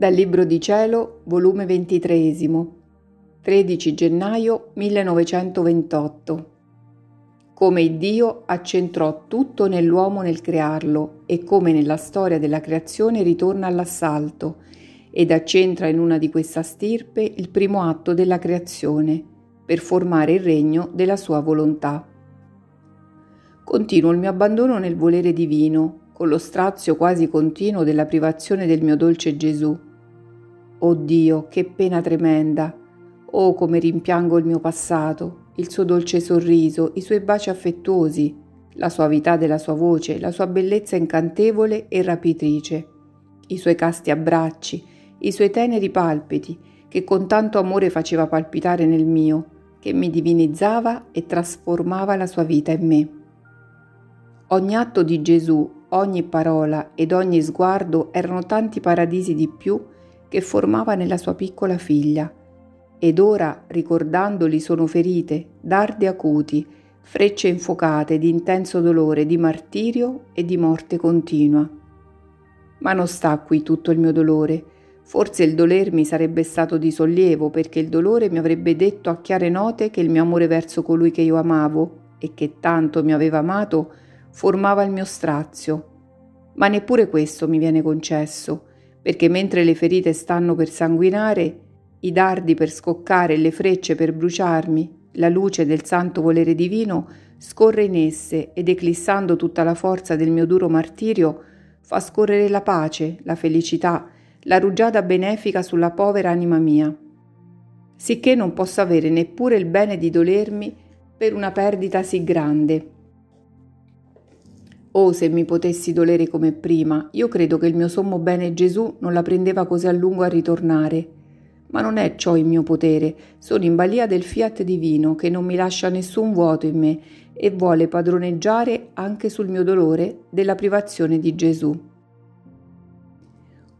Dal Libro di Cielo, volume 23, 13 gennaio 1928. Come Dio accentrò tutto nell'uomo nel crearlo e come nella storia della creazione ritorna all'assalto ed accentra in una di questa stirpe il primo atto della creazione per formare il regno della sua volontà. Continuo il mio abbandono nel volere divino, con lo strazio quasi continuo della privazione del mio dolce Gesù Oh Dio, che pena tremenda! Oh, come rimpiango il mio passato, il suo dolce sorriso, i suoi baci affettuosi, la suavità della sua voce, la sua bellezza incantevole e rapitrice, i suoi casti abbracci, i suoi teneri palpiti, che con tanto amore faceva palpitare nel mio, che mi divinizzava e trasformava la sua vita in me. Ogni atto di Gesù, ogni parola ed ogni sguardo erano tanti paradisi di più che formava nella sua piccola figlia. Ed ora, ricordandoli, sono ferite, dardi acuti, frecce infuocate di intenso dolore, di martirio e di morte continua. Ma non sta qui tutto il mio dolore. Forse il dolermi sarebbe stato di sollievo perché il dolore mi avrebbe detto a chiare note che il mio amore verso colui che io amavo e che tanto mi aveva amato formava il mio strazio. Ma neppure questo mi viene concesso perché mentre le ferite stanno per sanguinare, i dardi per scoccare e le frecce per bruciarmi, la luce del santo volere divino scorre in esse ed eclissando tutta la forza del mio duro martirio, fa scorrere la pace, la felicità, la rugiada benefica sulla povera anima mia, sicché non posso avere neppure il bene di dolermi per una perdita sì grande Oh, se mi potessi dolere come prima, io credo che il mio sommo bene Gesù non la prendeva così a lungo a ritornare. Ma non è ciò in mio potere, sono in balia del fiat divino che non mi lascia nessun vuoto in me e vuole padroneggiare anche sul mio dolore della privazione di Gesù.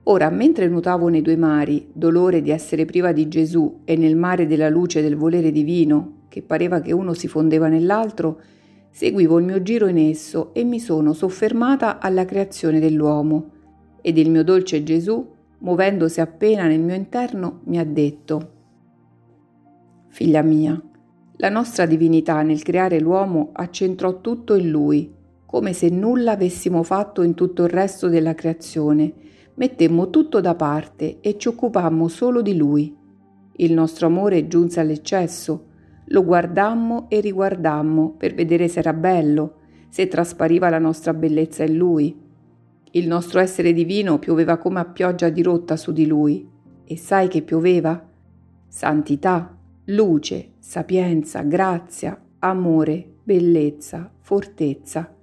Ora, mentre nuotavo nei due mari, dolore di essere priva di Gesù e nel mare della luce del volere divino, che pareva che uno si fondeva nell'altro, Seguivo il mio giro in esso e mi sono soffermata alla creazione dell'uomo. Ed il mio dolce Gesù, muovendosi appena nel mio interno, mi ha detto, Figlia mia, la nostra divinità nel creare l'uomo accentrò tutto in lui, come se nulla avessimo fatto in tutto il resto della creazione. Mettemmo tutto da parte e ci occupammo solo di lui. Il nostro amore giunse all'eccesso lo guardammo e riguardammo per vedere se era bello, se traspariva la nostra bellezza in lui. Il nostro essere divino pioveva come a pioggia dirotta su di lui. E sai che pioveva? Santità, luce, sapienza, grazia, amore, bellezza, fortezza.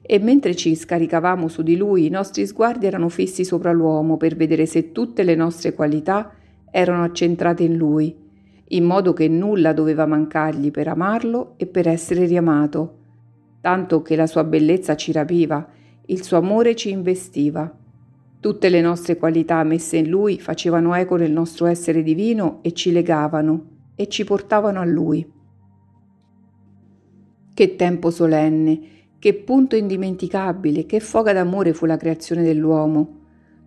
E mentre ci scaricavamo su di lui, i nostri sguardi erano fissi sopra l'uomo per vedere se tutte le nostre qualità erano accentrate in lui in modo che nulla doveva mancargli per amarlo e per essere riamato, tanto che la sua bellezza ci rapiva, il suo amore ci investiva. Tutte le nostre qualità messe in lui facevano eco nel nostro essere divino e ci legavano e ci portavano a lui. Che tempo solenne, che punto indimenticabile, che foga d'amore fu la creazione dell'uomo.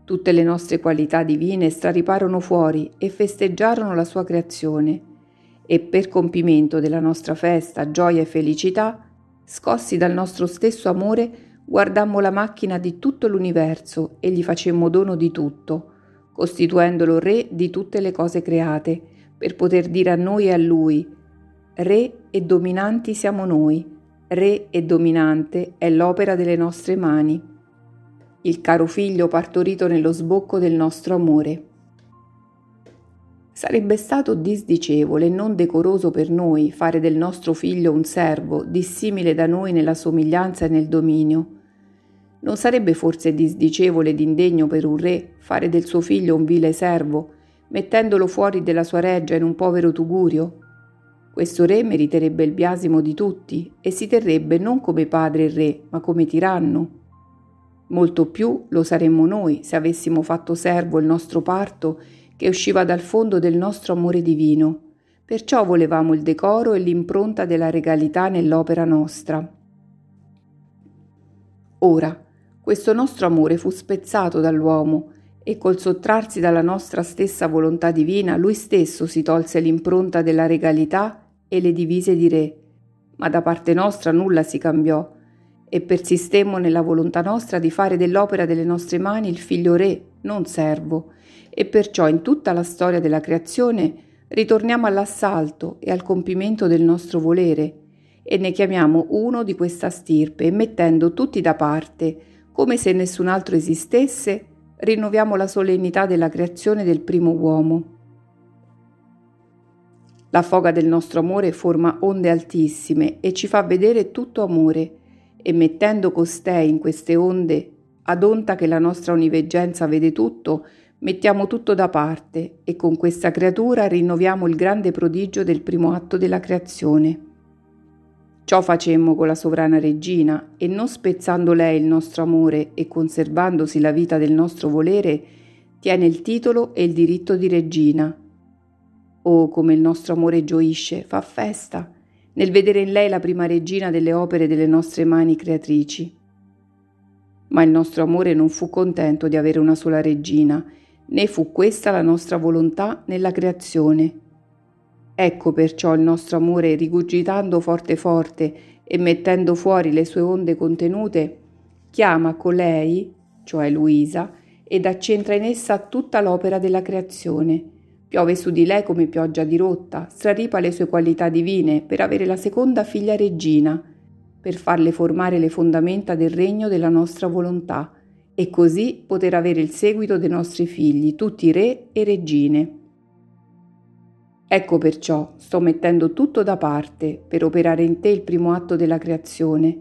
Tutte le nostre qualità divine strariparono fuori e festeggiarono la sua creazione. E per compimento della nostra festa, gioia e felicità, scossi dal nostro stesso amore, guardammo la macchina di tutto l'universo e gli facemmo dono di tutto, costituendolo re di tutte le cose create, per poter dire a noi e a lui, Re e dominanti siamo noi, Re e dominante è l'opera delle nostre mani il caro figlio partorito nello sbocco del nostro amore. Sarebbe stato disdicevole e non decoroso per noi fare del nostro figlio un servo, dissimile da noi nella somiglianza e nel dominio. Non sarebbe forse disdicevole ed indegno per un re fare del suo figlio un vile servo, mettendolo fuori della sua reggia in un povero tugurio? Questo re meriterebbe il biasimo di tutti e si terrebbe non come padre e re, ma come tiranno. Molto più lo saremmo noi se avessimo fatto servo il nostro parto che usciva dal fondo del nostro amore divino. Perciò volevamo il decoro e l'impronta della regalità nell'opera nostra. Ora, questo nostro amore fu spezzato dall'uomo e col sottrarsi dalla nostra stessa volontà divina, lui stesso si tolse l'impronta della regalità e le divise di re. Ma da parte nostra nulla si cambiò e persistemmo nella volontà nostra di fare dell'opera delle nostre mani il figlio re, non servo, e perciò in tutta la storia della creazione ritorniamo all'assalto e al compimento del nostro volere. E ne chiamiamo uno di questa stirpe, mettendo tutti da parte, come se nessun altro esistesse, rinnoviamo la solennità della creazione del primo uomo. La foga del nostro amore forma onde altissime e ci fa vedere tutto amore, e mettendo costei in queste onde, ad onta che la nostra oniveggenza vede tutto, mettiamo tutto da parte e con questa creatura rinnoviamo il grande prodigio del primo atto della creazione. Ciò facemmo con la sovrana regina e non spezzando lei il nostro amore e conservandosi la vita del nostro volere, tiene il titolo e il diritto di regina. Oh, come il nostro amore gioisce, fa festa, nel vedere in lei la prima regina delle opere delle nostre mani creatrici. Ma il nostro amore non fu contento di avere una sola regina, né fu questa la nostra volontà nella creazione Ecco perciò il nostro amore rigurgitando forte forte e mettendo fuori le sue onde contenute, chiama colei, cioè Luisa, ed accentra in essa tutta l'opera della creazione. Piove su di lei come pioggia dirotta, straripa le sue qualità divine per avere la seconda figlia regina, per farle formare le fondamenta del regno della nostra volontà, e così poter avere il seguito dei nostri figli, tutti re e regine. Ecco perciò sto mettendo tutto da parte per operare in te il primo atto della creazione.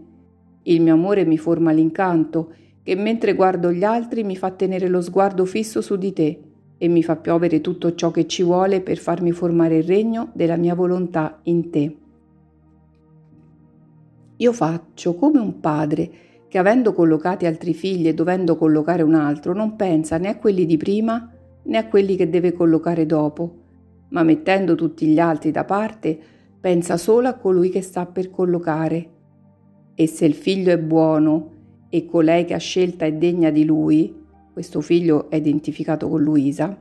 Il mio amore mi forma l'incanto che mentre guardo gli altri mi fa tenere lo sguardo fisso su di te e mi fa piovere tutto ciò che ci vuole per farmi formare il regno della mia volontà in te. Io faccio come un padre che avendo collocati altri figli e dovendo collocare un altro non pensa né a quelli di prima né a quelli che deve collocare dopo ma mettendo tutti gli altri da parte, pensa solo a colui che sta per collocare. E se il figlio è buono e colei che ha scelta è degna di lui, questo figlio è identificato con Luisa,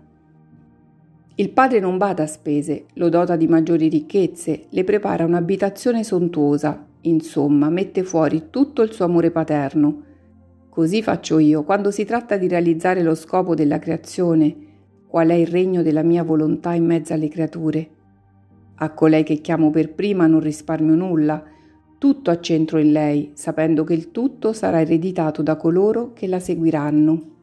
il padre non bada a spese, lo dota di maggiori ricchezze, le prepara un'abitazione sontuosa, insomma, mette fuori tutto il suo amore paterno. Così faccio io quando si tratta di realizzare lo scopo della creazione qual è il regno della mia volontà in mezzo alle creature. A colei che chiamo per prima non risparmio nulla, tutto accentro in lei, sapendo che il tutto sarà ereditato da coloro che la seguiranno.